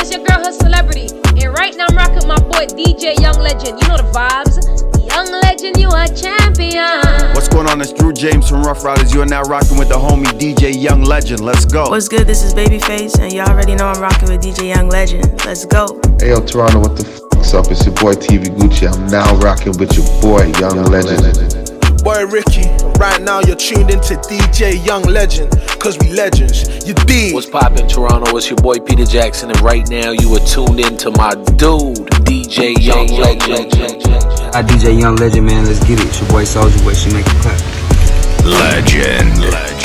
it's your girl, her celebrity. And right now I'm rocking my boy DJ Young Legend. You know the vibes. Young Legend, you a champion. What's going on? It's Drew James from Ruff Ryders. You are now rocking with the homie DJ Young Legend. Let's go. What's good? This is Babyface, and y'all already know I'm rocking with DJ Young Legend. Let's go. Hey, yo, Toronto, what the fuck's up? It's your boy TV Gucci. I'm now rocking with your boy Young, Young Legend. Legend boy Ricky. Right now you're tuned into DJ Young Legend, cause we legends. You dig? What's poppin' Toronto? It's your boy Peter Jackson, and right now you are tuned into my dude, DJ Young Legend. I DJ Young Legend, man. Let's get it. It's your boy Soldier Boy. She make it clap. Legend. Legend.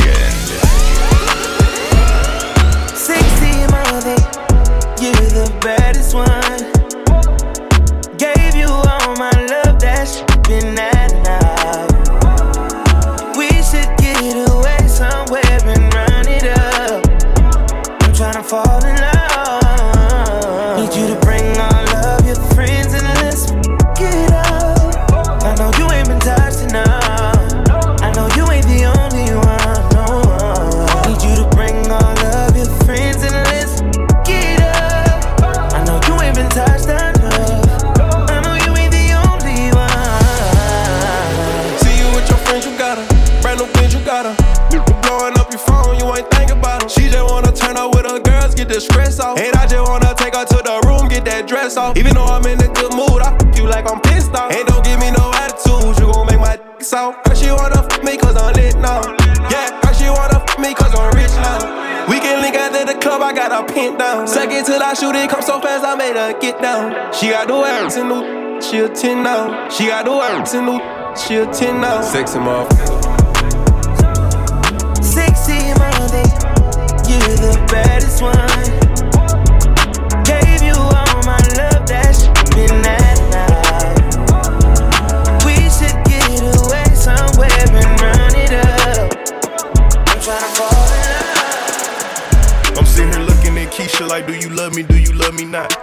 Off. And I just wanna take her to the room, get that dress off. Even though I'm in a good mood, I fuck you like I'm pissed off. And don't give me no attitude, you gon' make my dick soft. Girl, she wanna fuck me cause I'm lit now. Yeah, girl, she wanna fuck me cause I'm rich now. We can link after the club, I got her pinned down. Second till I shoot it, come so fast, I made her get down. She got the ass in the she a 10 now. She got the ass in the she a 10 now. Sexy motherfucker. Sexy motherfucker you're the baddest one. My love. We should get away somewhere and run it up. I'm trying fall in love. I'm sitting here looking at Keisha like, do you love me? Do you love me not?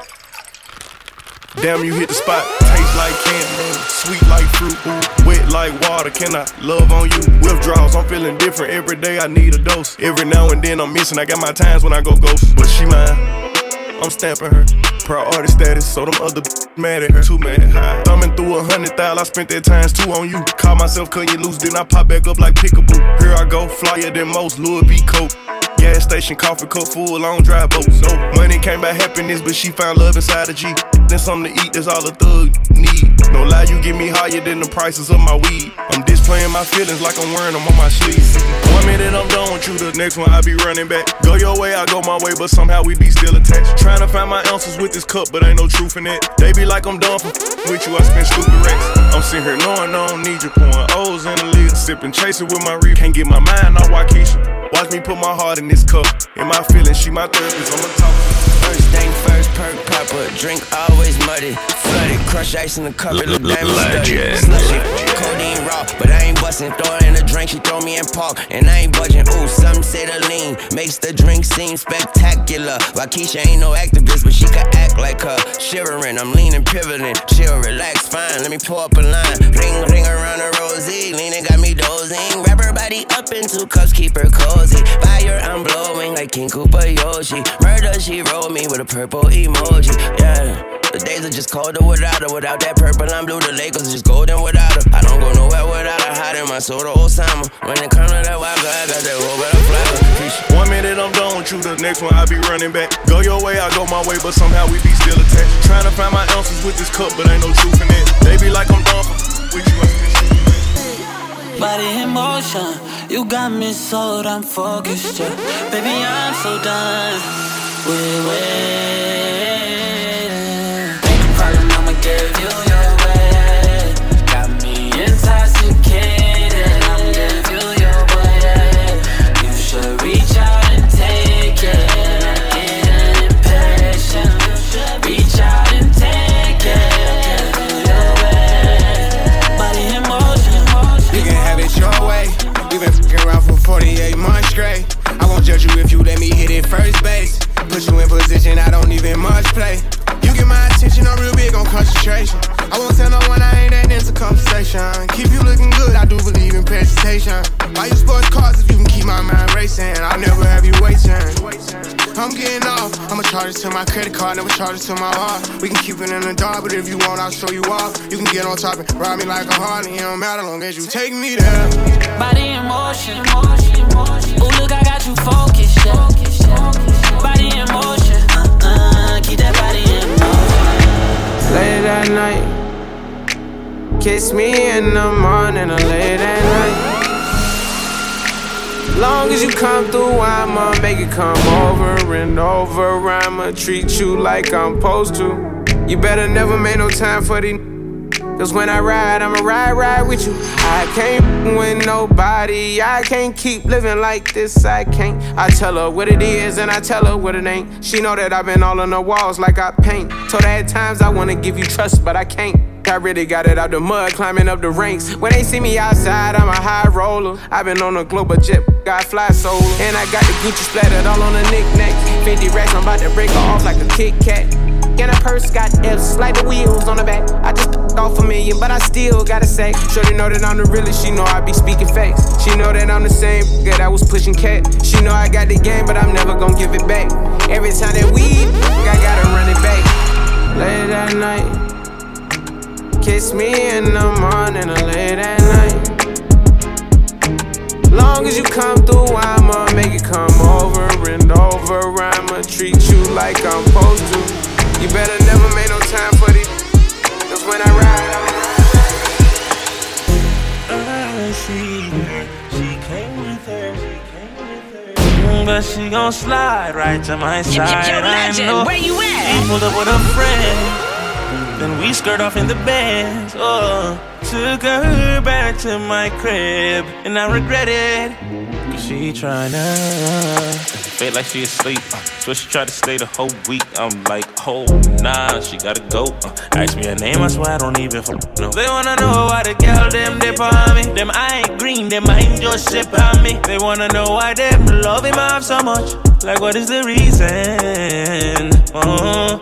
Damn, you hit the spot. Taste like candy, sweet like fruit, wet like water. Can I love on you? Withdrawals, I'm feeling different every day. I need a dose. Every now and then I'm missing. I got my times when I go ghost, but she mine. I'm stamping her. Priority status, so them other mad at her. Too mad. High. Thumbing through a hundred thousand, I spent that times two on you. Call myself cutting loose, then I pop back up like pickaboo. Here I go, flyer than most, Louis V. Coke. Gas station, coffee cup full, long drive boats. No money came by happiness, but she found love inside a G. Then something to eat, that's all a thug need. No lie, you get me higher than the prices of my weed. I'm displaying my feelings like I'm wearing them on my sleeve. One minute I'm done with you, the next one I be running back. Go your way, I go my way, but somehow we be still attached. Trying to find my answers with this cup, but ain't no truth in it. They be like I'm done for with you, I spend stupid racks. I'm sitting here knowing I don't need you, pouring O's in the lid, sipping, chasing with my reef. Can't get my mind off Wockesha. Watch me put my heart in this cup. In my feelings, she my therapist. I'ma talk. First thing first, perk popper. Drink always muddy. Flooded, crush ice in the cup. It look damn Legend. Slushy, codeine raw. But I ain't bustin'. Throw in a drink, she throw me in park. And I ain't budging. Ooh, some say the lean. Makes the drink seem spectacular. Wockesha ain't no activist, but she can act like her. Shivering, I'm leaning, pivoting. Chill, relax, fine. Let me pull up a line. Ring, ring around the rosy. Leaning, got me dozing. Wrap her body up in two cups, keep her cozy. Fire, I'm blowing like King Koopa Yoshi. Murder, she rolled me with a purple emoji. Yeah. The days are just colder without her. Without that purple, I'm blue. The Lakers just golden without her. I don't go nowhere without her. Hiding my soul to Osama. When it comes to that wild girl, I got that whole better flavor. One minute I'm done with you, the next one I be running back. Go your way, I go my way, but somehow we be still attached. Trying to find my ounces with this cup, but ain't no truth in it. They be like I'm done for with you. Body in motion, you got me sold, I'm focused, yeah. Baby, I'm so done with waiting. First base. Put you in position I don't even much play. You get my attention, I'm real big on concentration. I won't tell no one I ain't that into conversation. Keep you looking good, I do believe in presentation. Why you sports cars if you can keep my mind racing? I'll never have you waiting. I'm getting off. I'ma charge it to my credit card, never charge it to my heart. We can keep it in the dark, but if you want, I'll show you off. You can get on top and ride me like a Harley. It don't matter long as you take me there. Body in motion, motion, motion, Ooh, look, I got you focused, yeah. Body in motion, kiss me in the morning or late at night. Long as you come through, I'ma make it come over and over. I'ma treat you like I'm supposed to. You better never make no time for these. Cause when I ride, I'ma ride, ride with you. I can't with nobody. I can't keep living like this. I can't. I tell her what it is and I tell her what it ain't. She know that I've been all on the walls like I paint. Told her at times I wanna give you trust, but I can't. I really got it out the mud, climbing up the ranks. When they see me outside, I'm a high roller. I've been on a global jet, got fly solo. And I got the Gucci splattered all on the knickknacks. 50 racks, I'm about to break her off like a Kit Kat. And a purse got F's, like the wheels on the back. I just off a million, but I still gotta say. Shorty know that I'm the realest, she know I be speaking facts. She know that I'm the same, good, I was pushing cat. She know I got the game, but I'm never gonna give it back. Every time that we, I gotta run it back. Late at night. Kiss me in the morning or late at night. Long as you come through, I'ma make it come over and over. I'ma treat you like I'm supposed to. You better never make no time for these. Cause when I ride, I'm I see her, she came with her, she came with her. But she gon' slide right to my side. Yo, legend, I know where you at? She pulled up with a friend. Then we skirt off in the bed. Oh, took her back to my crib, and I regret it. Cause she tryna feel like she asleep. So she tried to stay the whole week. I'm like, oh nah, she gotta go. Uh, ask me her name, I swear I don't even f- know. They wanna know why the girl them dip on me. Them I ain't green, them mind just sip on me. They wanna know why them love him off so much. Like, what is the reason? Mm,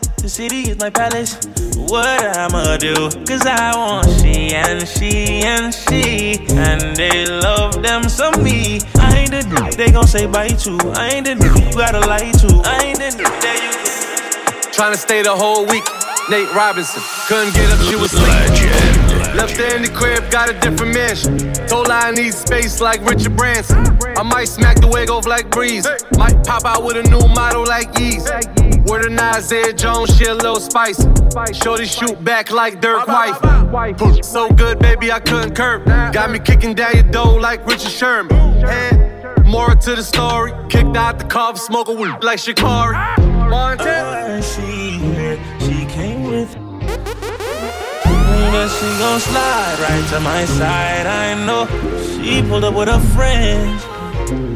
The city is my palace. What I'ma do? Cause I want she and she and she. And they love them some me. I ain't the dude they gon' say bye to. I ain't the dude you gotta lie to. I ain't the dude that you. Trying to stay the whole week. Nate Robinson couldn't get up, she was asleep. Left her in the crib, got a different mansion. Told her I need space like Richard Branson. I might smack the wig off like Breeze. Might pop out with a new model like Yeez. Word of Nasir Jones, she a little spicy. Shorty shoot back like Dirk White. So good, baby, I couldn't curb. Got me kicking down your door like Richard Sherman. More to the story. Kicked out the car, smoke a weed like Shikari. Montana. She came with but she gon' slide right to my side. I know she pulled up with her friends.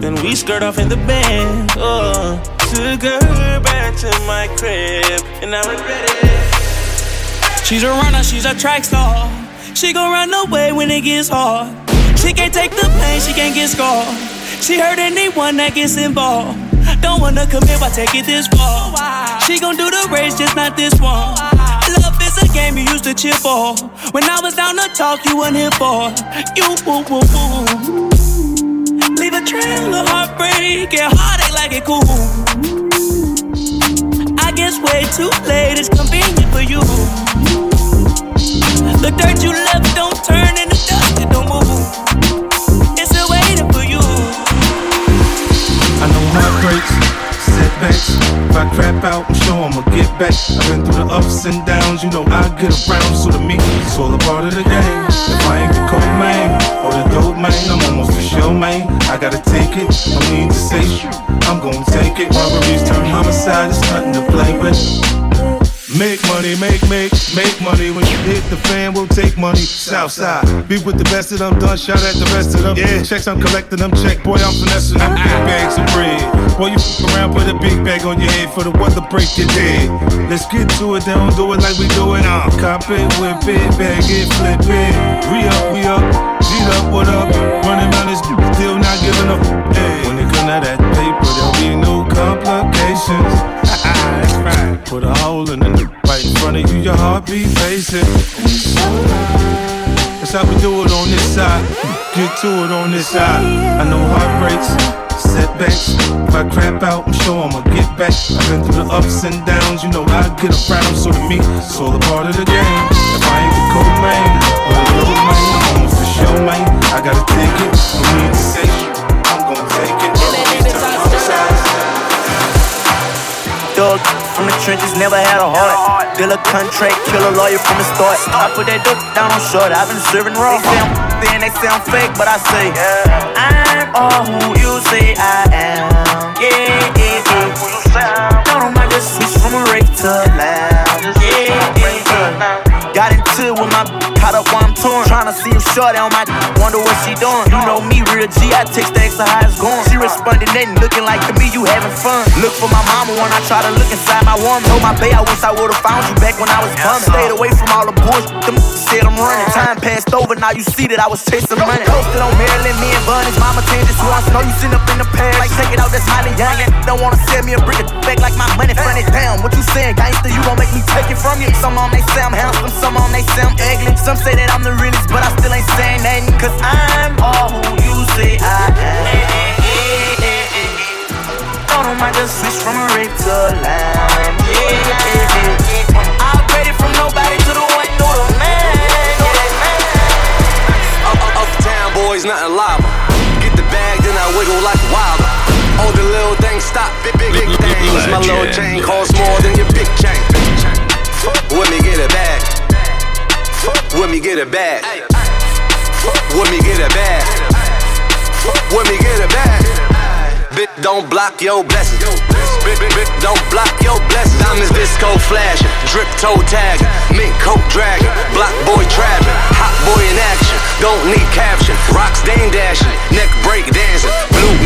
Then we skirt off in the band. Oh, took her back to my crib, and I regret it. She's a runner, she's a track star. She gon' run away when it gets hard. She can't take the pain, she can't get scarred. She hurt anyone that gets involved. Don't wanna commit, why take it this far? She gon' do the race, just not this one. Love a game you used to cheer for. When I was down to talk, you weren't here for. You woo woo woo. Leave a trail of heartbreak and heartache like it cool. I guess way too late is convenient for you. The dirt you left don't turn into dust, it don't move. It's still waiting for you. I know heartbreaks, setbacks. If I crap out, I'm sure I'ma get back. I've been through the ups and downs, you know I get around. So to me, it's all a part of the game. If I ain't the cold man or the dope man, I'm almost for sure, man. I gotta take it, no need to say. I'm gonna take it. Robberies turn homicide, it's nothing to play with. Make money, make, make, make money. When you hit the fan, we'll take money. Southside, be with the best of them, done shout at the rest of them. Yeah, checks I'm collecting them, check, boy, I'm finessing them. Big bags of bread. Boy, you f around, put a big bag on your head for the weather break your dead. Let's get to it, they don't do it like we do it. Uh, cop it, whip it, bag it, flip it. We up, we up, G'd up, what up? Running around this still not giving up. Hey, when it come to that paper, there'll be no complications. Right. Put a hole in the right in front of you, your heartbeat facing. That's how we do it on this side. Get to it on this side. I know heartbreaks, setbacks. If I crap out, I'm sure I'ma get back. I've been through the ups and downs, you know I get around. So to me, it's all a part of the game. If I ain't the man or the low man, on for show, man. I gotta take it. No need to say trenches, never had a heart. Deal a contract, kill a lawyer from the start. I put that dope down on short, I've been serving raw. They say I'm, then they I'm fake, but I say I'm all who you say I am. Yeah, yeah, yeah. Don't mind just switch from a rape to a lounge. Yeah, yeah, yeah. Got into it with my caught up torn. Tryna see him short on my wonder what she doing. You know me, real G, I text the extra how it's going. She responded, nothing looking like to me, you having fun. Look for my mama when I try to look inside my woman. Told my bae I wish I would've found you back when I was bumming. Stayed away from all the bullshit, them said I'm running. Time passed over, now you see that I was chasing money. Posted on Maryland, me and Bunny's mama changed this once. Know you sitting up in the past, like take it out, that's highly young. Don't wanna send me a brick of back like my money funny. Damn, what you saying, gangster? You gon' make me take it from you. Some on they say I'm handsome, some on they say I'm ugly. Some say that I'm the realest, but I still ain't saying nothing. Cause I'm all who you say I am. Don't mind just switch from a rape to a lamb. Yeah, I'll grade it from nobody to the one, know the man. Know man. Up, up, uptown boys, nothing lava. Get the bag, then I wiggle like a wilder. All the little things stop, big, big, big things. My little chain costs more than your big chain. With me get a bag. With me get a bag. With me get a bag. With me get a bag. Bit don't block your blessings. Bit, bit, bit don't block your blessings. Diamonds disco flashing, drip toe tagging, mink coat dragging, block boy trapping, hot boy in action. Don't need caption. Rocks dame dashing, neck break dancing,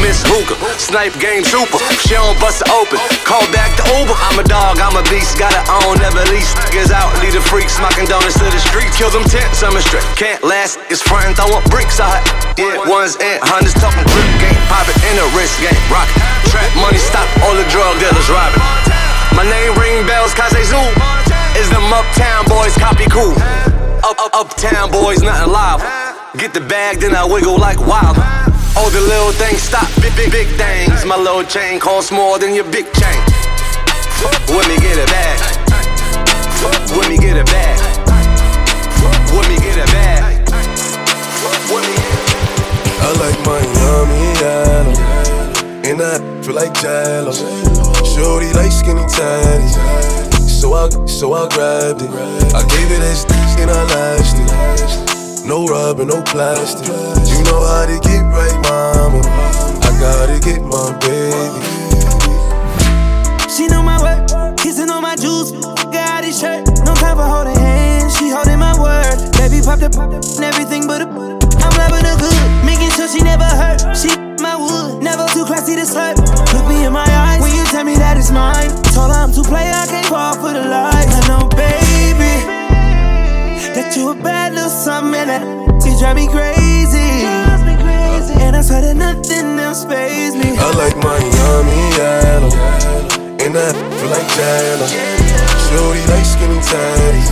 miss hookah, snipe game trooper. She don't bust it open. Call back the Uber. I'm a dog, I'm a beast, gotta own, never lease. Niggas out, lead the freak, smocking donuts to the streets. Kill them tents, I'm a straight. Can't last, it's frontin', throwing bricks out. Yeah, ones and hundreds talking grip game, pop it in a wrist game, rock. Trap money, stop all the drug dealers robbing. My name ring bells, Kaze Zoo. Is them uptown boys copy cool? Up, up, uptown boys, nothing live. Get the bag, then I wiggle like wild. All the little things stop, big, big, big things. My little chain costs more than your big chain. Let me get a bag. Let me get a bag. Let me get a bag. I like Miami, Adam. And I feel like Jello. Shorty like skinny tiny. So I, so I grabbed it. I gave it as and I lashed it. No rubber, no plastic. You know how to get right, mama. I gotta get my baby. She know my work, kissing on my juice, got his shirt. No time for holding hands, she holding my word. Baby popped up and everything but a. I'm loving her good, making sure she never hurt. She my wood, never too classy to slurp. Look me in my eyes when you tell me that it's mine. Told her I'm too play, I can't fall for the lies. I know, baby, that you a bad little something and that you drive me crazy. And I swear that nothing else pays me. I like Miami, Adam. And I feel like Jello. Shorty like skinny tiny.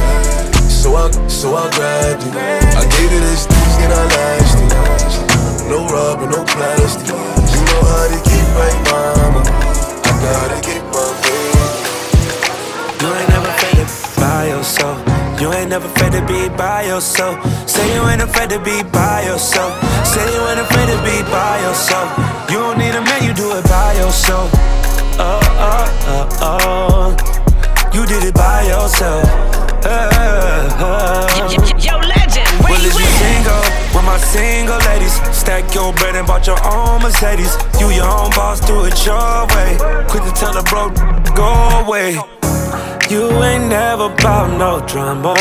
So I, so I grabbed it. I gave it this and I lashed it. No rubber, no plastic. Yourself. Say you ain't afraid to be by yourself. Say you ain't afraid to be by yourself. You don't need a man, you do it by yourself. Oh, oh, oh, oh. You did it by yourself. Yo, legend, where Well, you single? With my single ladies, stack your bread and bought your own Mercedes. You your own boss, do it your way. Quit to tell a bro, go away. You ain't never bout no drama.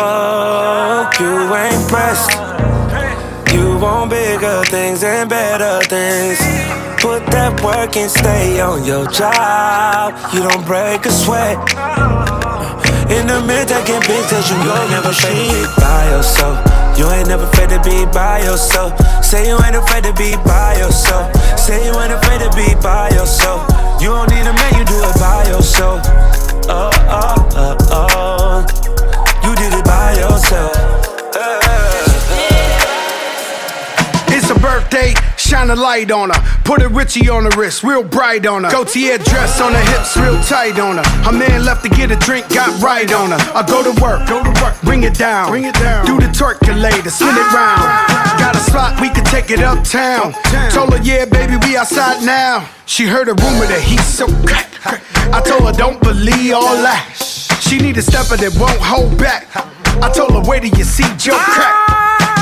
You ain't pressed. You want bigger things and better things. Put that work and stay on your job. You don't break a sweat. In the midst of pictures, you, you ain't never afraid to be by yourself. You ain't never afraid to be by yourself. Say you ain't afraid to be by yourself. Say you ain't afraid to be by yourself. You don't need a man, you do it by yourself. Oh, oh yourself. It's a birthday. Shine a light on her. Put a Richie on her wrist, real bright on her. Gaultier dress on her hips, real tight on her. Her man left to get a drink, got right on her. I go to work, go to work, bring it down, bring it down. Do the turkulator, spin it round. Ah. Got a spot, we can take it uptown. Told her, yeah, baby, we outside now. She heard a rumor that he's so crack. I told her, don't believe all that. She need a stepper that won't hold back. I told her, where do you see Joe crack?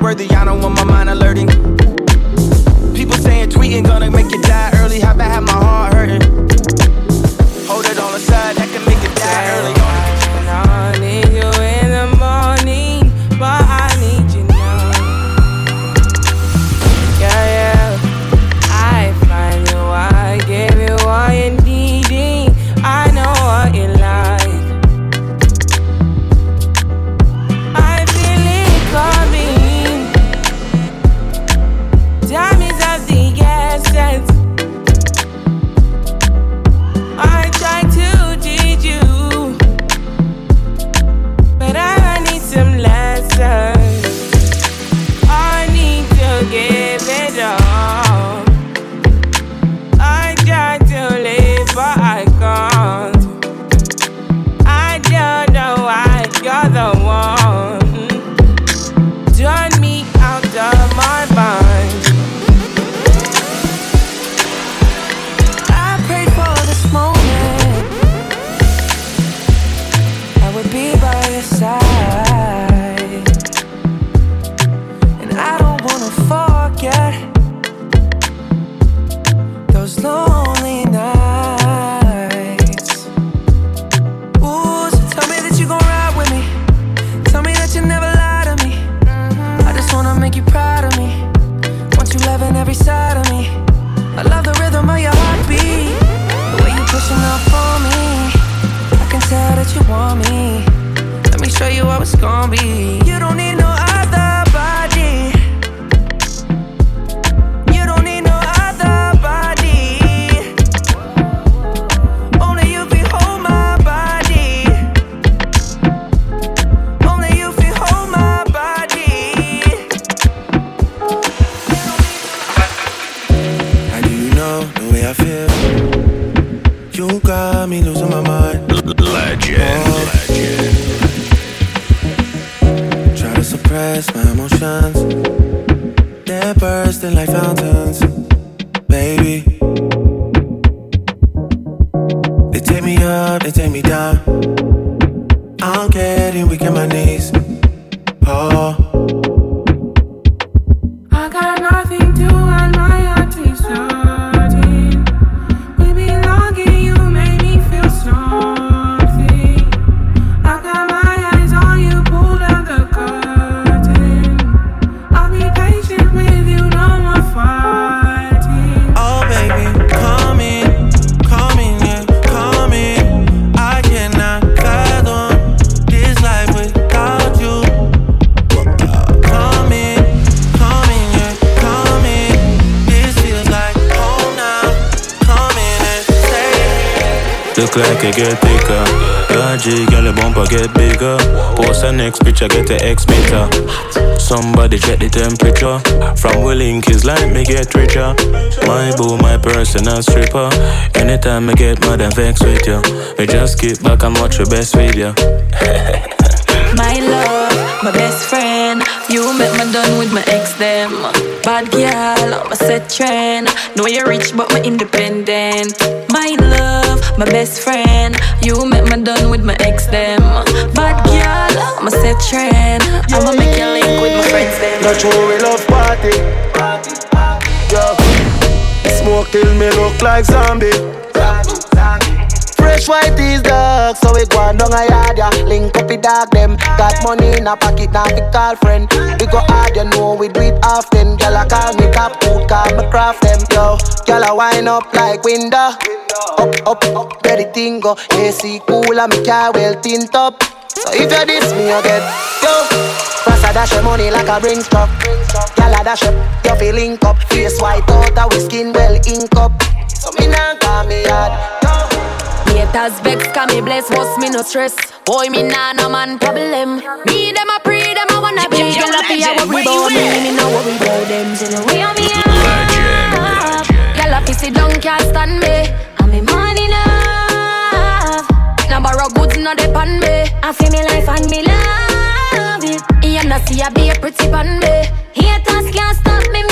worthy, I don't want you proud of me. Want you loving every side of me. I love the rhythm of your heartbeat. The way you pushing up on me. I can tell that you want me. Let me show you how it's gonna be. You don't need no check the temperature. From Willink is like me get richer. My boo, my personal stripper. Anytime I get mad and vex with you, me just get back and watch your best video. My love, my best friend. You met me done with my ex them. Bad girl, a set trend. Know you're rich, but me independent. My love, my best friend. You met me done with my ex them. Bad girl, a set trend. I'ma make you link with my friends them. Not true, we love party. Yeah. Smoke till me look like zombie. Fresh white is dark, so we go on down a yard, yeah. Link up the dog them. Got money in a pocket, now we call friend. We go hard, you know we do it often. Girl, I call me top food, call me craft them, yo. Girl, I wind up like window. Up, up, up, ready thing go. AC cool, me car well tint up. So if you diss me, you get yo. Rasta dash your money like a bring truck. Girl, I dash up, you feel link up. Face white out, we skin well ink up. So me nah call me hard. Haters vex, can me bless, what's me no stress. Boy, me nah no man problem. Me them a pre, them a wanna be. Girl, I feel I worry about me, me no worry about them. You know we on me up. Girl, I feel sit down, can't stand me. And me money enough. Now borrow goods, no depend me. I feel me life and me love it. You know see I be a pretty pan me. Haters can't stop me,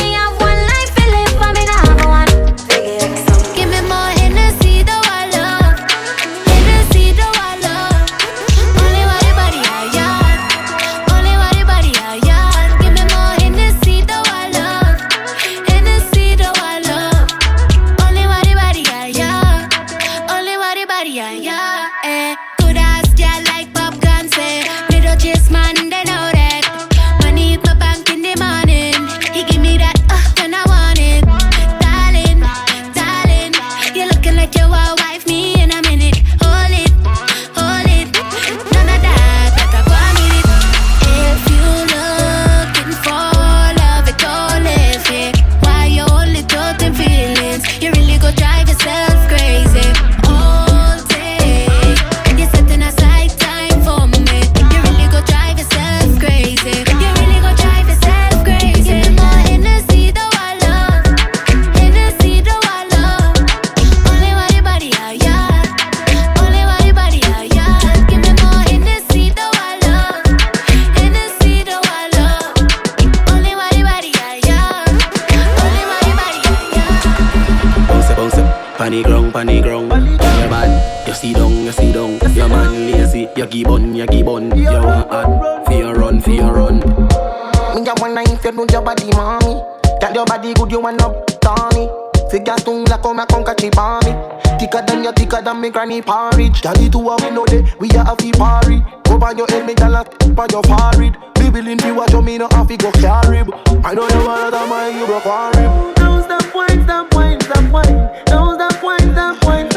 your me granny porridge. Daddy to a we know that we are a to party. Over your head, me tell her on your forehead. Be willing to watch you, me no to go carry. I don't know what other mind you broke one rib. Don't stop wine, stop wine, stop wine. Don't stop wine, stop wine.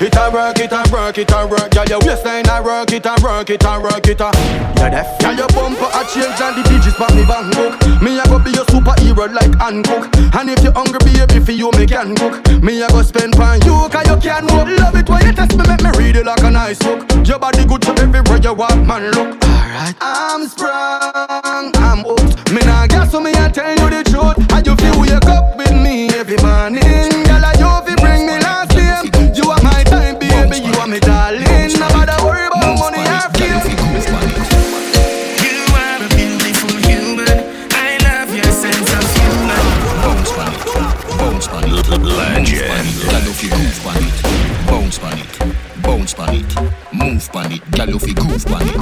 It, a work it, a work it, a work. Yeah, your waistline a work it, a work it, a work it, a. Yeah, deaf. Yeah, your bumper a change and the digits back me bank book. Me a go be your superhero like Hancock. And if you hungry, baby, for you me can cook. Me a go spend pan you, cause you can walk. Love it when you test me, make me read it like a nice book. Your body good to everywhere you walk, man. Look, alright. I'm sprung, I'm hooked. Me nah gas so me a tell you the truth. How you on it. Girl, you groove on it.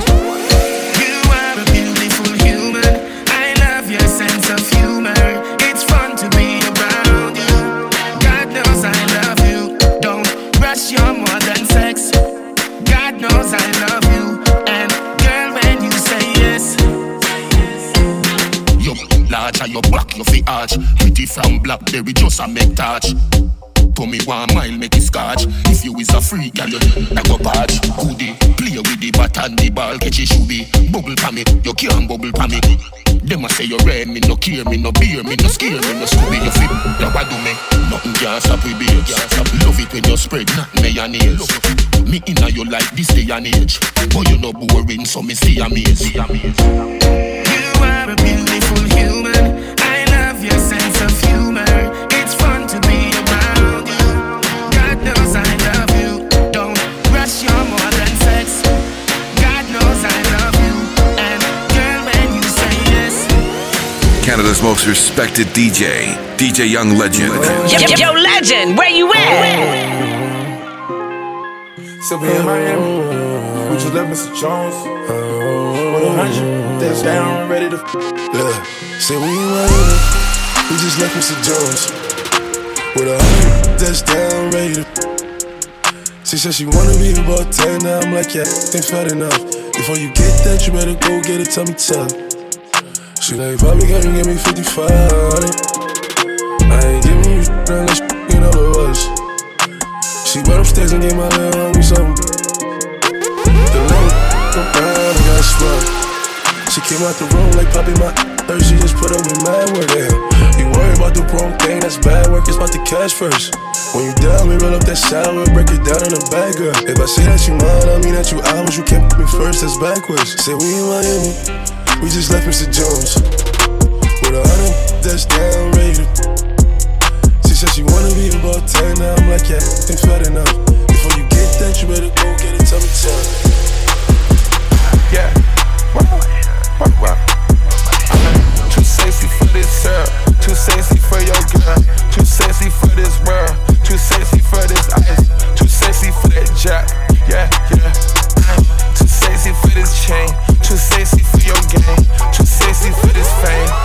You are a beautiful human. I love your sense of humor. It's fun to be around you. God knows I love you. Don't rush your more than sex. God knows I love you. And girl, when you say yes, You large and your back, you fi arch. Pretty from Blackberry, just a make touch. To me one mile make it scotch. If you is a freak, girl, you like a patch. Goodie, play with the bat and the ball, catch it should be. Bubble pa me, you can't bubble pa me. Them a say you red, me no care, me no beer, me no scare, me no scooby. You fit, you what do me? Nothing can stop we be. Love it when you spread, not mayonnaise. Me inna you like this day and age, but you no boring, so me see amaze. you are a Canada's most respected DJ, DJ Young Legend. Yo, yo, yo, legend, where you at? So we in Miami. We just left Mr. Jones. With a hundred, that's down, ready to. Look, say we in Miami. We just left Mr. Jones. With a hundred, that's down, ready to. She said she wanna be about 10 now. I'm like, yeah, ain't fat enough. Before you get that, you better go get it, tell me tough. She like, Bobby, can you give me 55? I ain't giving you shit unless you know the us. She went upstairs and gave my little homie something. The little go down and got sprung. She came out the room like popping my. She just put up with mad word damn. You worry about the wrong thing, that's bad work. It's about the cash first. When you down, we roll up that sour, break it down in a bag, girl. If I say that you mine, I mean that you ours. You can't put me first, that's backwards. Say we in Miami, we just left Mr. Jones. With a hundred, that's down, to she said she wanna be about 10 now. I'm like, yeah, ain't fat enough. Before you get that, you better go get tell me time. Yeah. Wow. Wow. Wow. Too sexy for this girl. Too sexy for your girl. Too sexy for this world. Too sexy for this ice. Too sexy for that jack. Yeah, yeah. Sexy for this chain. Too sexy for your game. Too sexy for this fame.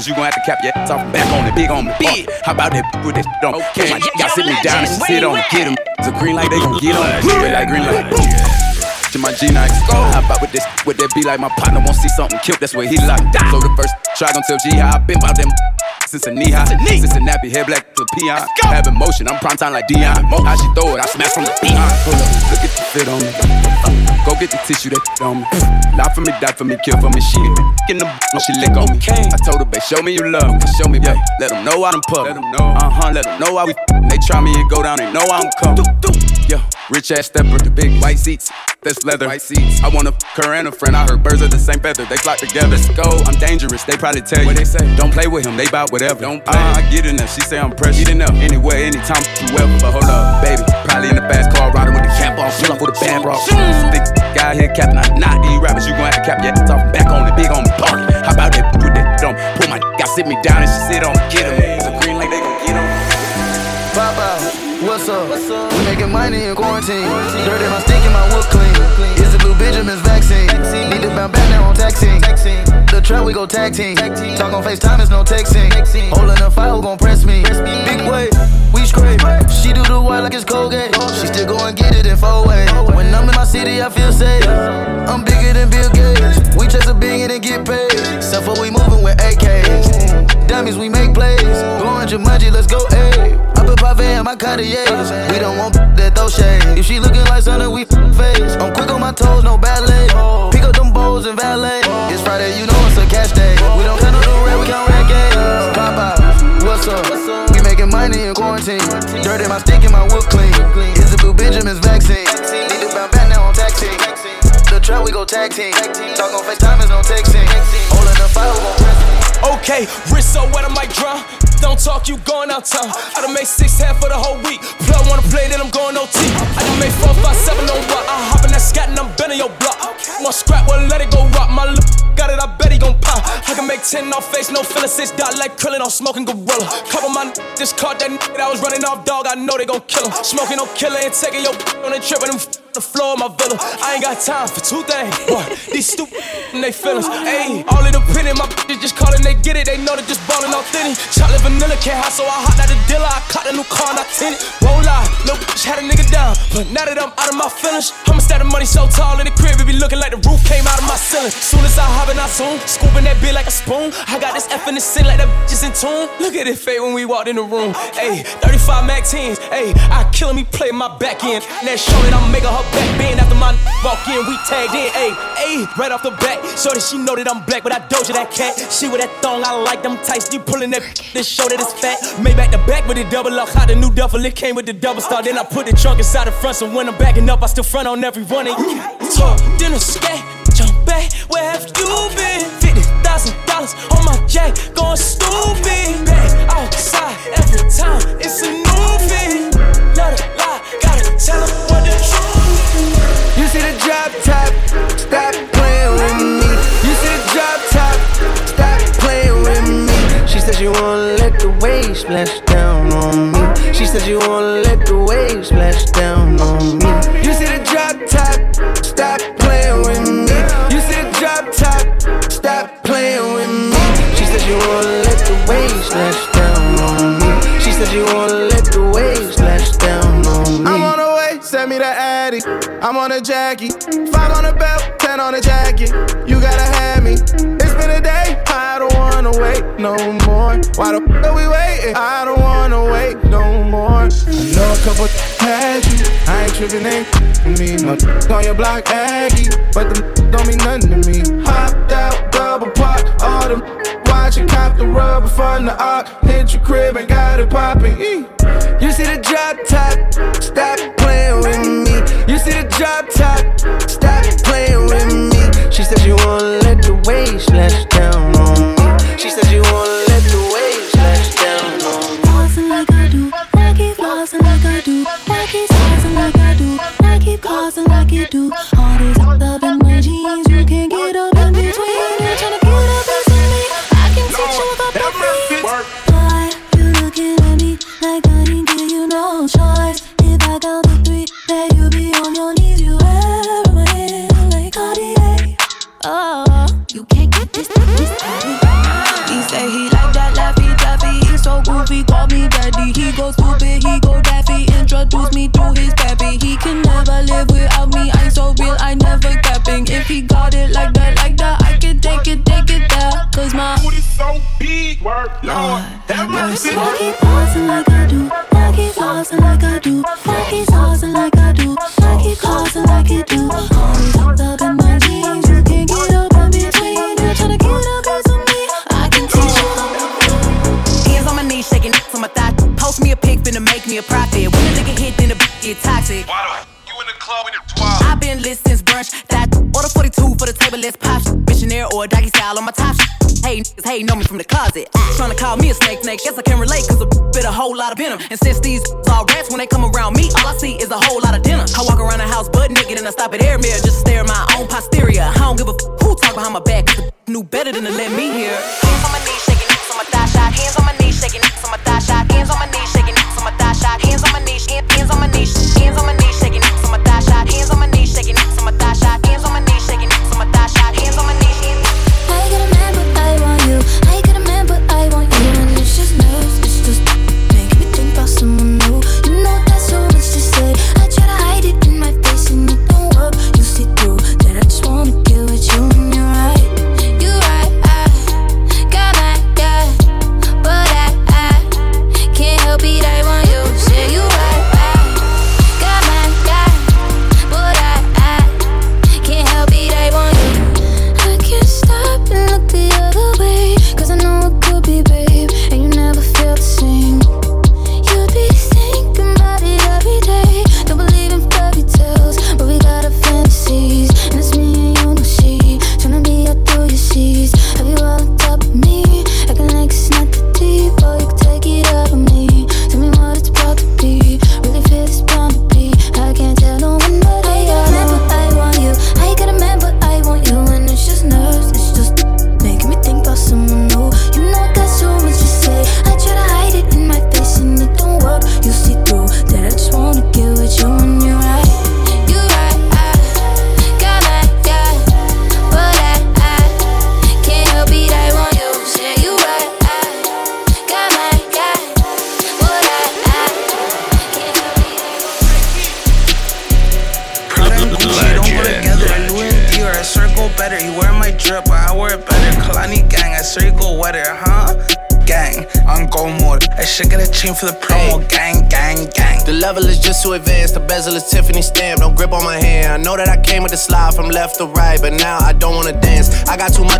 Rappers, you gon' have to cap your ass off back on it, big on me. Big. How about that with that shit on? Okay. Y'all sit me down and sit on it, get him. It's a green light, they gon' get on it. Red light, green light. To my G nights, how about with this? Would that be like my partner won't see something killed? That's where he locked. So the first try gon' tell G how I been about them. Since a knee high. Since a nappy head black to peon. Having motion, I'm prime time like Dion. How she throw it, I smash from the behind. Pull up, look at the fit on me. Go get the tissue that on me. Lie for me, die for me, kill for me. She in the when she lick on me. I told her, babe, show me you love me. Show me, yeah. Let them know I done pub. Let them. Uh huh, let them know why we. They try me and go down, they know I don't come. Yeah, rich ass stepper, the big white seats. That's leather. White seats. I want a her and a friend. I heard birds of the same feather. They flock together. Let's go. I'm dangerous. They probably tell you. What they say? Don't play with him. They bout whatever. Don't play. Uh, I get enough. She say I'm precious. Get enough. Anywhere, anytime, whoever. But hold up, baby. Probably in the fast car riding with the cap off. Fill up with a band bro. Thick guy here capping. I not these rappers. You gon' have to cap your ass off. Back on it. Big on me. Park. How about that? Put that dumb. Pull my. Got sit me down and she sit on. Get him. It's a green light. They gon' get him. Pop out, what's up? We making money in quarantine. Dirty my stink and my wood clean. Is blue Benjamin's vaccine? Need to bounce back now on taxing. The trap we go tag team. Talk on FaceTime, it's no texting. Holding the fire, who gon' press me? Big way, we scrape. She do the white like it's Colgate. She still go and get it in four ways. When I'm in my city, I feel safe. I'm bigger than Bill Gates. We chase a billion and get paid. Except for we moving with AKs. Dummies, we make plays. Going Jumanji, let's go, ayy. I put Pave in my Cartiers. We don't want that throw shade. If she looking like something, we face. I'm quick on my toes, no ballet. Pick up them bowls and valet. It's Friday, you know it's a cash day. We don't count on the red, we count red games. Pop out, what's up? We making money in quarantine. Dirty my stick and my wood clean. Is the blue Benjamin's vaccine? Need to bounce back now on taxi. The trap we go tag team. Talk on FaceTime, is no texting. Holding the fire, we gon' press. Okay, wrist so wet I might drown. Don't talk, you going out town. I done made six half for the whole week. Plug wanna play, then I'm going OT. I done made four, five, seven on what? I hop in that scat and I'm bending your block. Want scrap, well let it go rock. My lip got it, I bet he gon' pop. I can make ten off face, no feeling six dot like krillin on smoking gorilla. Couple my just caught that nigga that was running off dog. I know they gon' kill him. Smoking no killer and taking your on a trip and them the floor of my villa. I ain't got time for two things. Boy, these stupid and they feelings. Ayy, all in the penny, my bitches just callin', they get it. They know they just ballin' authentic. Chocolate vanilla can't hide, so I hot out the dealer. I caught a new car and I tint it. Won't lie, little bitch had a nigga down. But now that I'm out of my feelings, I'ma stack the money so tall in the crib, it be looking like the roof came out of my ceiling. Soon as I hop in, I zoom, scooping that beer like a spoon. I got this F in the city like that bitch is in tune. Look at it fade when we walked in the room. Ayy, 35 Mac 10s. Ayy, I kill me, play my back end. That show that I'm making her back bend after my walk in, we tagged in. Ayy, ayy, right off the back. So that she know that I'm black, but I doja that cat. She with that thong, I like them tights. You pulling that this show that it's fat. Made back the back with the double lock. Hot the new duffel, it came with the double star. Then I put the trunk inside the front, so when I'm backing up, I still front on every one of you. Talk, then jump back. Where have you been? Fifty thousand dollars on my jack, going stupid. Back outside every time, it's a new thing. Let her lie, gotta tell her what the truth. You see the drop top, said she wanna let the waves splash down on me. She said she wanna let the waves splash down on me. You see the drop top, stop playing with me. You see the drop top, stop playing with me. She said she wanna let the waves splash down on me. She said she wanna let the waves splash down on me. I'm on the way, send me the Addy. I'm on a Jackie. Five on the belt, ten on the jacket. You gotta have no more. Why the f are we waiting? I don't wanna wait no more. I know a couple had you. I ain't tripping, ain't me. No on your block, Aggie. But them don't mean nothing to me. Hopped out, double park, all them watch you cop the rubber from the arc. Hit your crib and got it popping. You see the drop top, stop playing with me. You see the drop top, stop playing with me. She said she wanna let the waves splash down on me. Wanna let the waves down on me. Like I do, I keep flossing like I do, I keep like I do, I keep causing like you do. Lord, Lord, have mercy. I keep pausing like I do. I keep pausing like I do. I keep pausing like I do. I keep pausing like you do. Always hooked up in my jeans. You can't get up in between. You're trying to get a of me. I can teach you. Hands on my knees, shaking on my thigh. Post me a pic, finna make me a profit. When a nigga hit, then the get toxic. Why the you in the club with the twelve. I've been lit since brunch. That order 42 for the table, let's pop. Missionaire or doggy style on my top. Hey, niggas, hey, know me from the closet. Tryna call me a snake, snake. Guess I can relate, cause a bit a whole lot of venom. And since these all rats, when they come around me, all I see is a whole lot of dinner. I walk around the house butt naked and I stop at air mirror just to stare at my own posterior. I don't give a f- who talk behind my back, cause the knew better than to let me hear.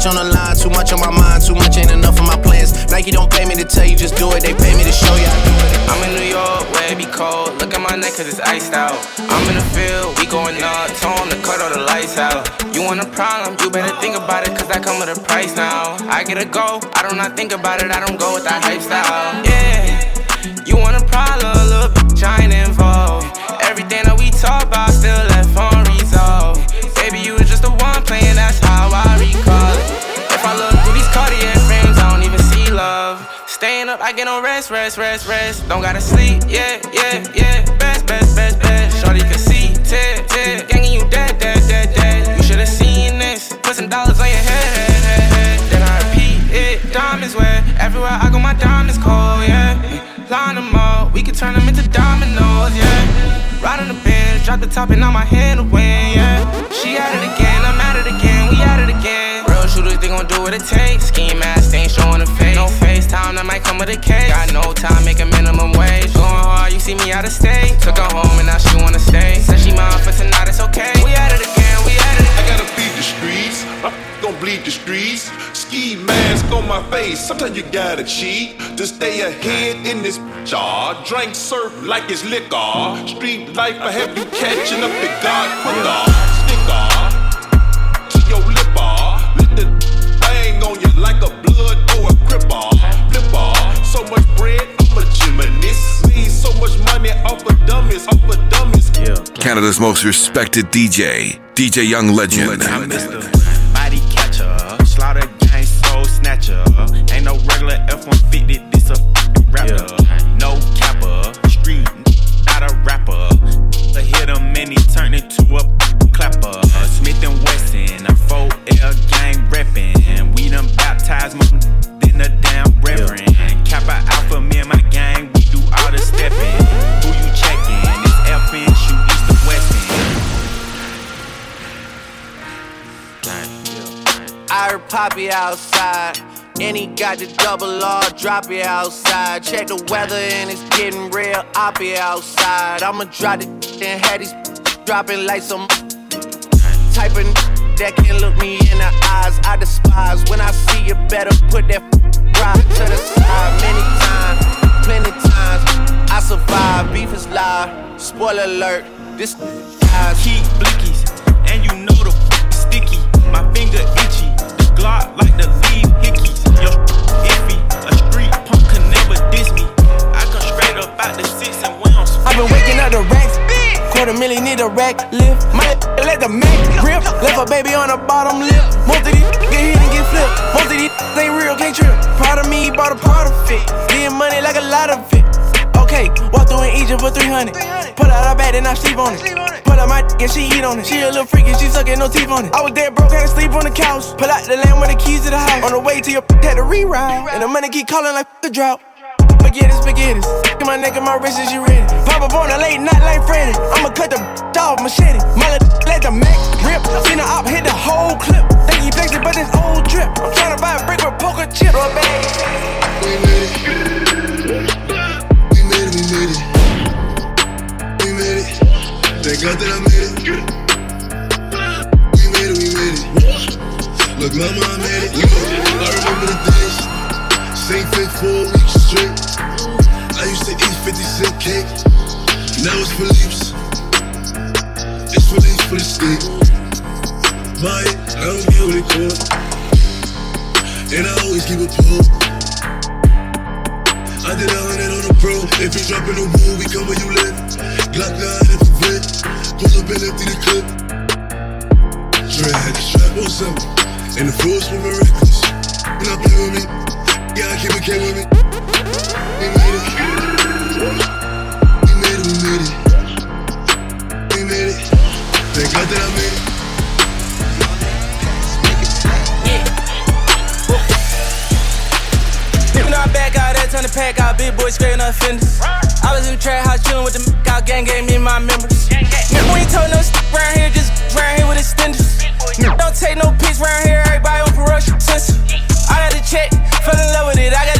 Much on the line, too much on my mind, too much ain't enough of my plans. Nike don't pay me to tell you just do it. They pay me to show you I do it. I'm in New York, where it be cold. Look at my neck, cause it's iced out. I'm in the field, we going up. 'em to cut all the lights out. You want a problem, you better think about it, cause I come with a price now. I get a go, I do not think about it, I don't go with that hype style. I get no rest, rest, rest, rest. Don't gotta sleep, yeah, yeah, yeah. Best, best, best, best. Shorty can see, tear, tear. Gangin' you dead, dead, dead, dead. You should've seen this. Put some dollars on your head, head, head, head. Then I repeat it. Diamonds wet. Everywhere I go, my diamonds cold, yeah. Line them up, we can turn them into dominoes, yeah. Ride on the bench, drop the top and on my hand to win, yeah. She at it again, I'm at it again, gon' do what it takes. Ski mask, ain't showing the face. No FaceTime, that might come with a case. Got no time, make a minimum wage. Going hard, you see me out of state. Took her home and now she wanna stay. Said she mine for tonight, it's okay. We at it again, we at it I gotta beat the streets. I'm gon' bleed the streets. Ski mask on my face. Sometimes you gotta cheat to stay ahead in this jar. Ah, drink surf like it's liquor. Street life, I have you catching up to God quicker. Like a blood or a cripper. Flipper. So much bread, I'm a gymnast. Need so much money off of dummies, off of dummies. Canada's most respected DJ, DJ Young Legend. Body I heard Poppy outside. And he got the double R, drop it outside. Check the weather and it's getting real, I'll be outside. I'ma drop the and have these dropping like some type of that can look me in the eyes. I despise when I see you better put that ride to the side. Many times, plenty times, I survive. Beef is live. Spoiler alert, this guys. Keep rack lift. My let the Mac grip. Left a baby on the bottom lip. Most of these get hit and get flipped. Most of these ain't real, can't trip. Proud of me, bought a part of it. Getting money like a lot of it. Okay, walk through in Egypt for 300. Pull out her bed and I sleep on it. Pull out my dick and she eat on it. She a little freaky, she sucking no teeth on it. I was dead broke, to sleep on the couch. Pull out the land with the keys to the house. On the way to your had to reride. And the money keep calling like the drought. Spaghetti, spaghetti. Get my neck and my wrist is you ready. Pop up on a late night like Freddy. I'ma cut the off machete. My let the Mac rip. Seen the op hit the whole clip. Think he flexing, but this old drip. I'm trying to buy a brick with poker chip. Rub We made it. We made it, we made it. We made it. Thank God that I made it. We made it, we made it. Look, mama, I made it. I remember the days. Same fit four weeks straight. I used to eat 50 cent cake. Now it's leaves. It's leaves for the steak. My, I don't get what it called. And I always keep it pulled. I did a hundred on the pro. If you drop in the wood, we come where you live. Glock nine if you lit. Pull up and empty the clip. Dre had the strap on something. And the floor swimming reckless. And I play with me. Yeah, I keep it came with me. We made it. We made it, we made it. We made it. Thank God that I made it. You know I back out that turn the pack out, big boy scraping up fenders. I was in the trap house chillin' with the out gang, gave me my members. When you told no st- round here, just round here with extenders. Don't take no pics round here, everybody on sensor. I got the check, fell in love with it. I got it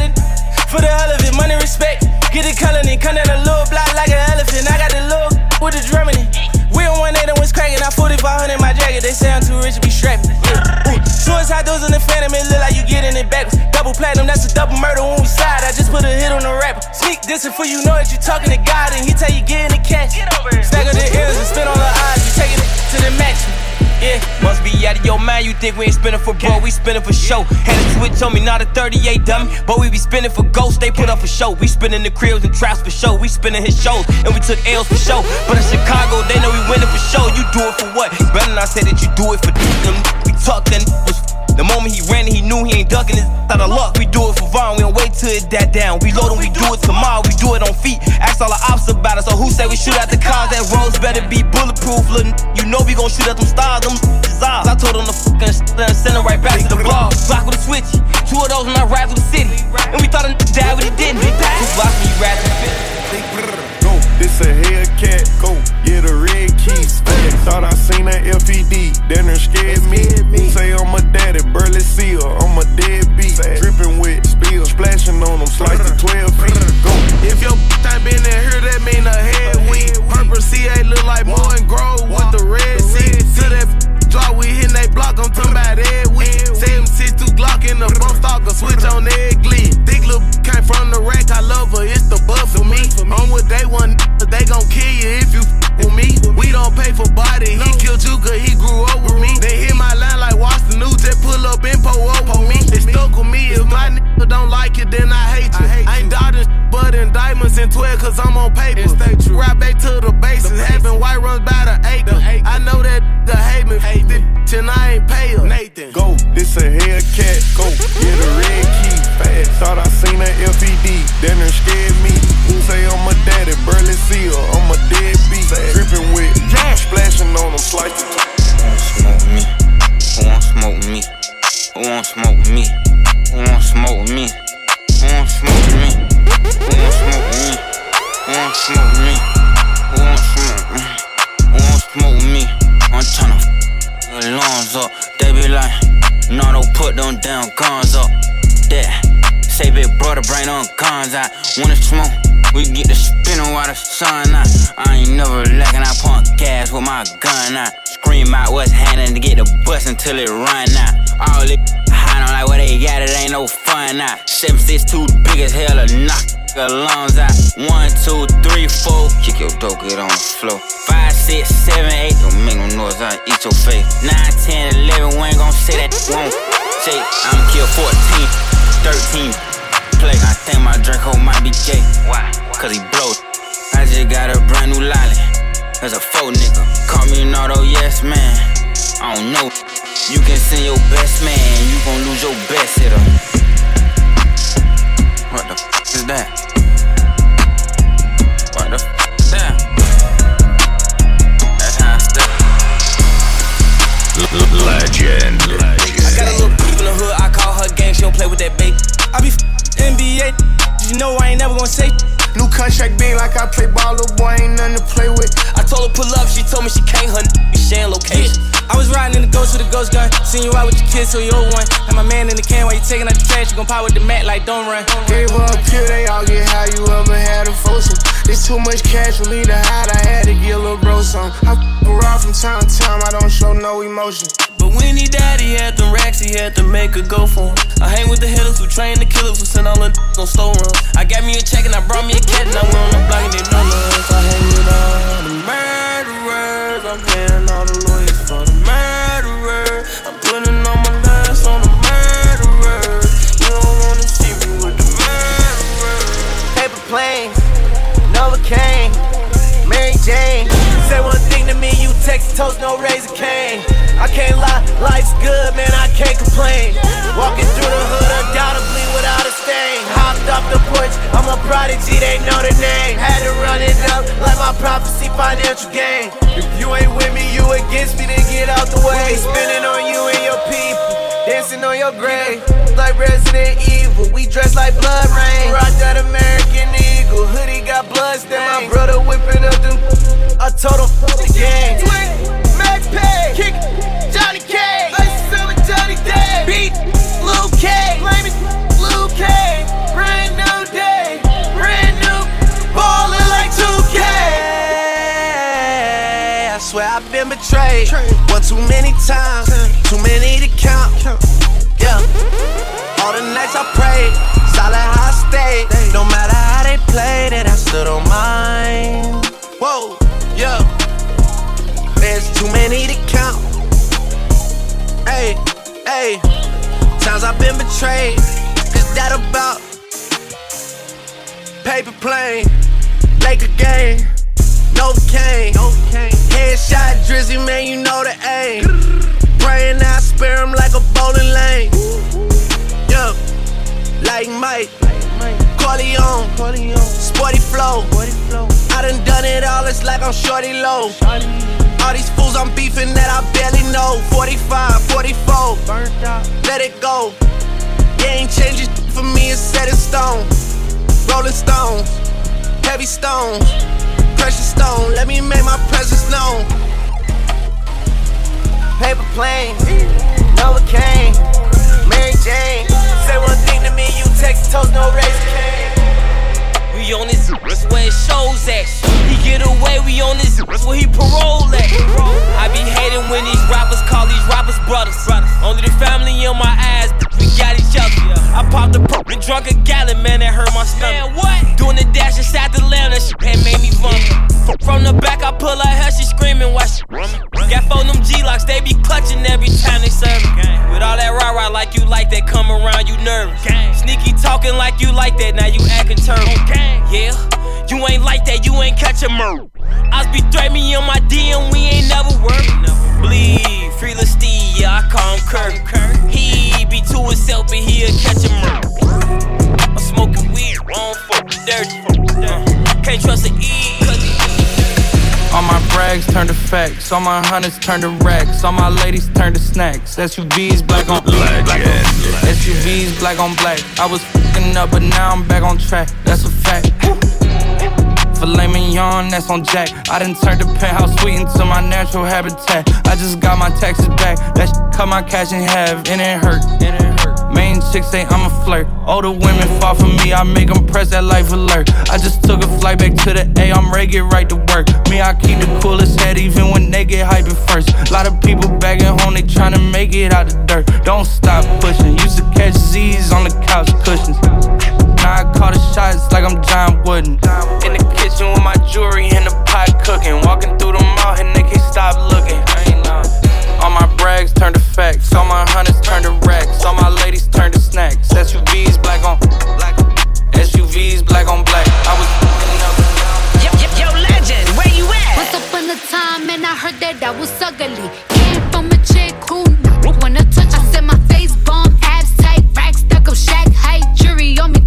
for the hell of it, money respect. Get it color and come down a little block like an elephant. I got the little with the drum in it. We on one eight and was cracking. I 4500 in my jacket. They say I'm too rich to be strapping. Yeah. Suicide doors in the phantom, it look like you getting it backwards. Double platinum, that's a double murder when we slide. I just put a hit on the rapper. Sneak this for you know that you talking to God and he tell you get in the cash. Stagger the ears and spin on the eyes. You taking it to the max. Yeah, must be out of your mind. You think we ain't spinning for bro, we spinning for show. Had a switch on me, not a 38 dummy. But we be spinning for ghosts, they put up a show. We spinning the cribs and traps for show. We spinning his shows, and we took L's for show. But in Chicago, they know we winning for show. You do it for what? Better not say that you do it for them. We talk, then was the moment he ran, he knew he ain't ducking his out of luck. We do it for Vaughn, we don't wait till it that down. We load and we do it tomorrow, we do it on feet. Ask all the ops about it, so who say we shoot at the cars? That roads better be bulletproof, little You know we gon' shoot at them stars, them desires. I told him to fucking and uh, send it right back to the blog. Block with a switch, two of those when I ride through the city. And we thought a died, but he didn't. Blocks when you ride through the city. This a Hellcat, go, yeah, the red keys. Thought I seen that FED, then it scared me. Say I'm a daddy, burly seal, I'm a deadbeat. Dripping with spill, splashing on them, slice the 12 feet. Go. If your ain't been in that guns. I wanna smoke. We get the spinning while the sun out. I ain't never lacking. I pump gas with my gun out. Scream out what's happening to get the bus until it run out. All it high on like what they got, it ain't no fun six two big as hell, a knock the lungs out. One, two, three, four. Kick your dope, get on the floor. Draco might be gay. Why? Cause he blows. I just got a brand new lolly. There's a faux nigga. Call me an auto, yes man. I don't know. You can send your best man, you gon' lose your best hitter. What the f is that? What the f is that? That's how I step. Legend. I got a little beef in the hood, I call her gang, she don't play with that bait. I be f- NBA, you know I ain't never gonna say. New contract being like I play ball, little boy ain't nothing to play with. I told her pull up, she told me she can't, her be sharing location. I was riding in the ghost with a ghost gun, seen you out with your kids, so you old one. Had my man in the can while you taking out the trash, you gon' pop with the mat like don't run. Gave her a pill, they all get high, you ever had a foursome. It's too much cash for me to hide, I had to get a little bro some. I f around from time to time, I don't show no emotion. But when he died, he had them racks, he had to make a go for him. I hang with the hitters who train the killers who send all the on store run. I got me a check and I brought me a cat and I went on the block and they know us. I hang with all the murderers. I'm paying all the lawyers for the murderers. I'm putting all my last on the murderers. You don't wanna see me with the murderers. Paper planes, Novocaine, Mary Jane. Say one thing to me, you Texas toast, no Raising Cane. I can't lie, life's good, man, I can't complain. Walking through the hood undoubtedly without a stain. Hopped off the porch, I'm a prodigy, they know the name. Had to run it up like my prophecy, financial gain. If you ain't with me, you against me, then get out the way. Spinning on you and your people, dancing on your grave. Like Resident Evil, we dress like blood rain. Rock that American Eagle, hoodie got blood stain. My brother whipping up them, I told him, the game. Betrayed. One too many times, too many to count. Yeah. All the nights I prayed, solid how I stayed. No matter how they played it, I still don't mind. Whoa, yeah. There's too many to count. Hey, hey. Times I've been betrayed. Is that about paper plane? Laker game. No cane. Headshot drizzy, man, you know the aim. Praying I spare him like a bowling lane. Yeah, like Mike. Corleone. Sporty flow. I done done it all, it's like I'm shorty low. All these fools I'm beefing that I barely know. 45, 44. Let it go. Ain't changing for me, it's set in stone. Rolling stones, heavy stones, precious stone. Let me make my presence known. Paper plane, Novocaine, Mary Jane. Say one thing to me, you Texas toast, no Raising Cane. We on this, that's where it shows at. He get away, we on this, that's where he parole at. I be hating when these rappers call these rappers brothers. Only the family in my eyes, we got each other. I popped a perk and drunk a gallon, man, that hurt my stomach. Man, what? Doing the dash inside the lamb, that shit had made me vomit. From the back, I pull her hair, she screaming, why she Got four them G-locks, they be clutching every time they serve. With all that rah-rah like you like that, come around, you nervous. Sneaky talking like you like that, now you acting turtle. Yeah, you ain't like that, you ain't catch a murder. I be threatening me on my DM, we ain't never work. Bleed, free Steve, yeah, I call him Kirk. He be to himself and he'll catch a murder. I'm smoking weed, wrong fuck dirty. Uh, can't trust the E, cause All my brags turn to facts, all my hunters turn to racks, all my ladies turn to snacks. SUVs black on black, black on, SUVs black on black. I was fing up, but now I'm back on track. That's a fact. Filet mignon, that's on Jack. I done turned the penthouse suite into my natural habitat. I just got my taxes back. That sh- cut my cash in half, and it hurt. And it hurt. Main chicks say I'm a flirt. Older women fall for me, I make them press that life alert. I just took a flight back to the A, I'm ready, get right to work. Me, I keep the coolest head even when they get hyped first. Lot of people back at home, they tryna make it out the dirt. Don't stop pushing. Used to catch Z's on the couch cushions. Now I call the shots like I'm John Wooden. In the kitchen with my jewelry in the pot cooking. Walking through the mall and they can't stop looking. All my brags turn to facts. All my hunters turn to racks. All my ladies turn to snacks. SUVs black on black. SUVs black on black. I was Yo, yo, yo, legend, where you at? Once upon a time, and I heard that I was ugly. Came from a chick who wanna touch. I said my face bomb, abs tight, rack stuck up, shack height, jury on me,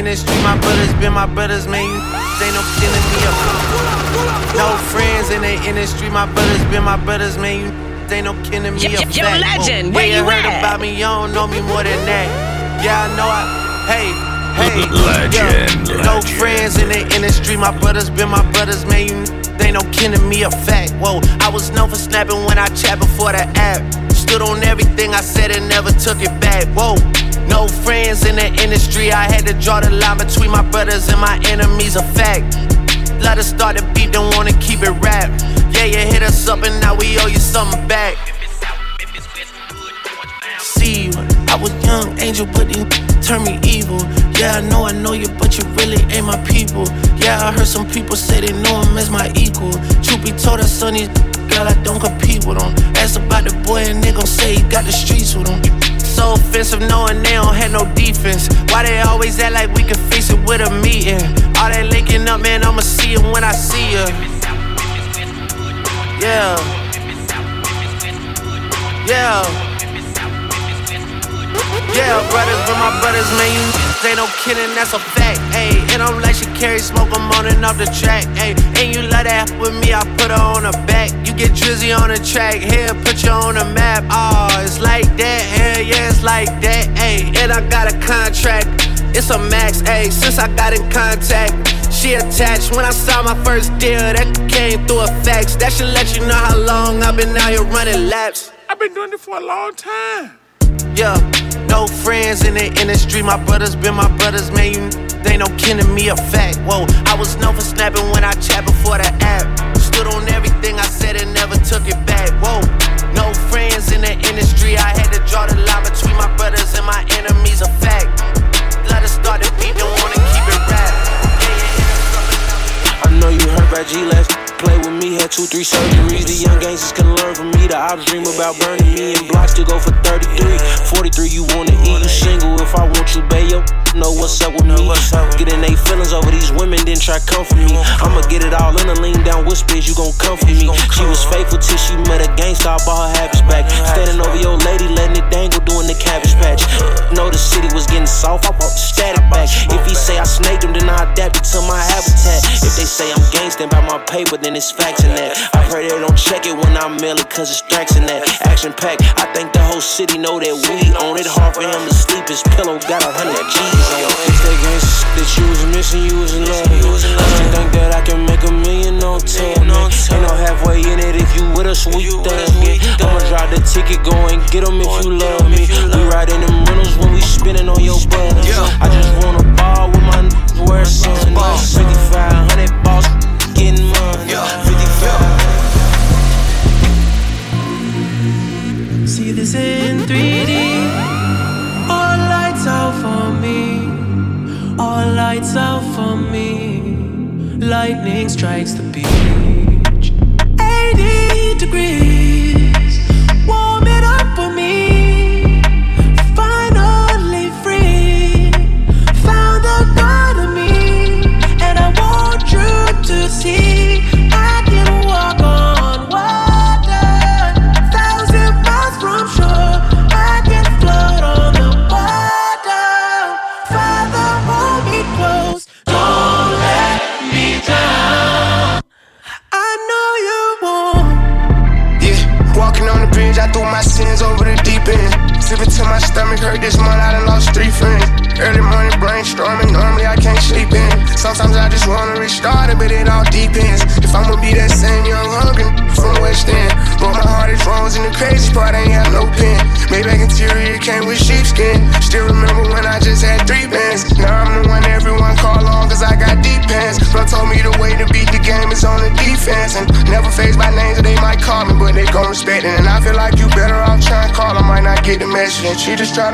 in the industry, my brothers been my brothers, man. You ain't no killing me up. No friends in the industry, my brothers been my brothers, man. You ain't no killing me Yo, up. yo, legend, oh, where yeah, you heard at? about me, you don't know me more than that. Yeah, I know I. Hey. Hey, Legend, yeah. no friends in the industry. My brothers been my brothers, man. You they no kidding me a fact. Whoa, I was known for snapping when I chat before the app. Stood on everything I said and never took it back. Whoa, no friends in the industry. I had to draw the line between my brothers and my enemies. A fact. Let us start the beat, don't wanna keep it rap. Yeah, you hit us up and now we owe you something back. See I was young angel, but you turn me evil. Yeah, I know I know you, but you really ain't my people. Yeah, I heard some people say they know him as my equal. Truth be told, I son these girl, I don't compete with them. Ask about the boy and they gon' say he got the streets with him. So offensive, knowing they don't have no defense. Why they always act like we can fix it with a meeting? All that linking up, man, I'ma see it when I see ya. Yeah. Yeah. Yeah, brothers, but my brothers, man, you they no kidding, that's a fact, ayy. And I'm like she carry smoke, I'm on and off the track, ayy. And you love that with me, I put her on the back. You get drizzy on the track, here, put you on the map. Oh, it's like that, hell yeah, it's like that, ayy. And I got a contract, it's a max, ayy. Since I got in contact, she attached. When I saw my first deal, that came through a fax. That should let you know how long I've been out here running laps. I've been doing it for a long time. Yeah, no friends in the industry. My brothers been my brothers, man. You they no kidding me a fact. Whoa, I was known for snapping when I chat before the app. Stood on everything I said and never took it back. Whoa, no friends in the industry. I had to draw the line between my brothers and my enemies. A fact. Let us start the beat, don't wanna keep it rap. I know you heard G last play with me, had two, three surgeries. The young gangsters can learn from me. The ops dream about burning me and blocks to go for 33. 43, you wanna eat, you single. If I want you, bayo, know what's up with me. Getting they feelings over these women, then try come for me. I'ma get it all in a lean down whispers, you gon' come for me. She was faithful till she met a gangster, I bought her habits back. Standing over your lady, letting it dangle, doing the cabbage patch. Know the city was getting soft, I bought the static back. If he say I snaked him, then I adapted to my habitat. If they say I'm gangsta by my paper, then it's facts in that. I pray they don't check it when I mail it, cause it's tracks in that. Action pack, I think the whole city know that we own it. Hard for him to sleep, his pillow got a hundred G's on it. It's that shit that you was missing, you was in love. I just think that I can make a million on man. Ain't no halfway in it if you with us, we thuggin'. I'ma drive the ticket, go and get 'em if you love me. We riding them rentals she just tried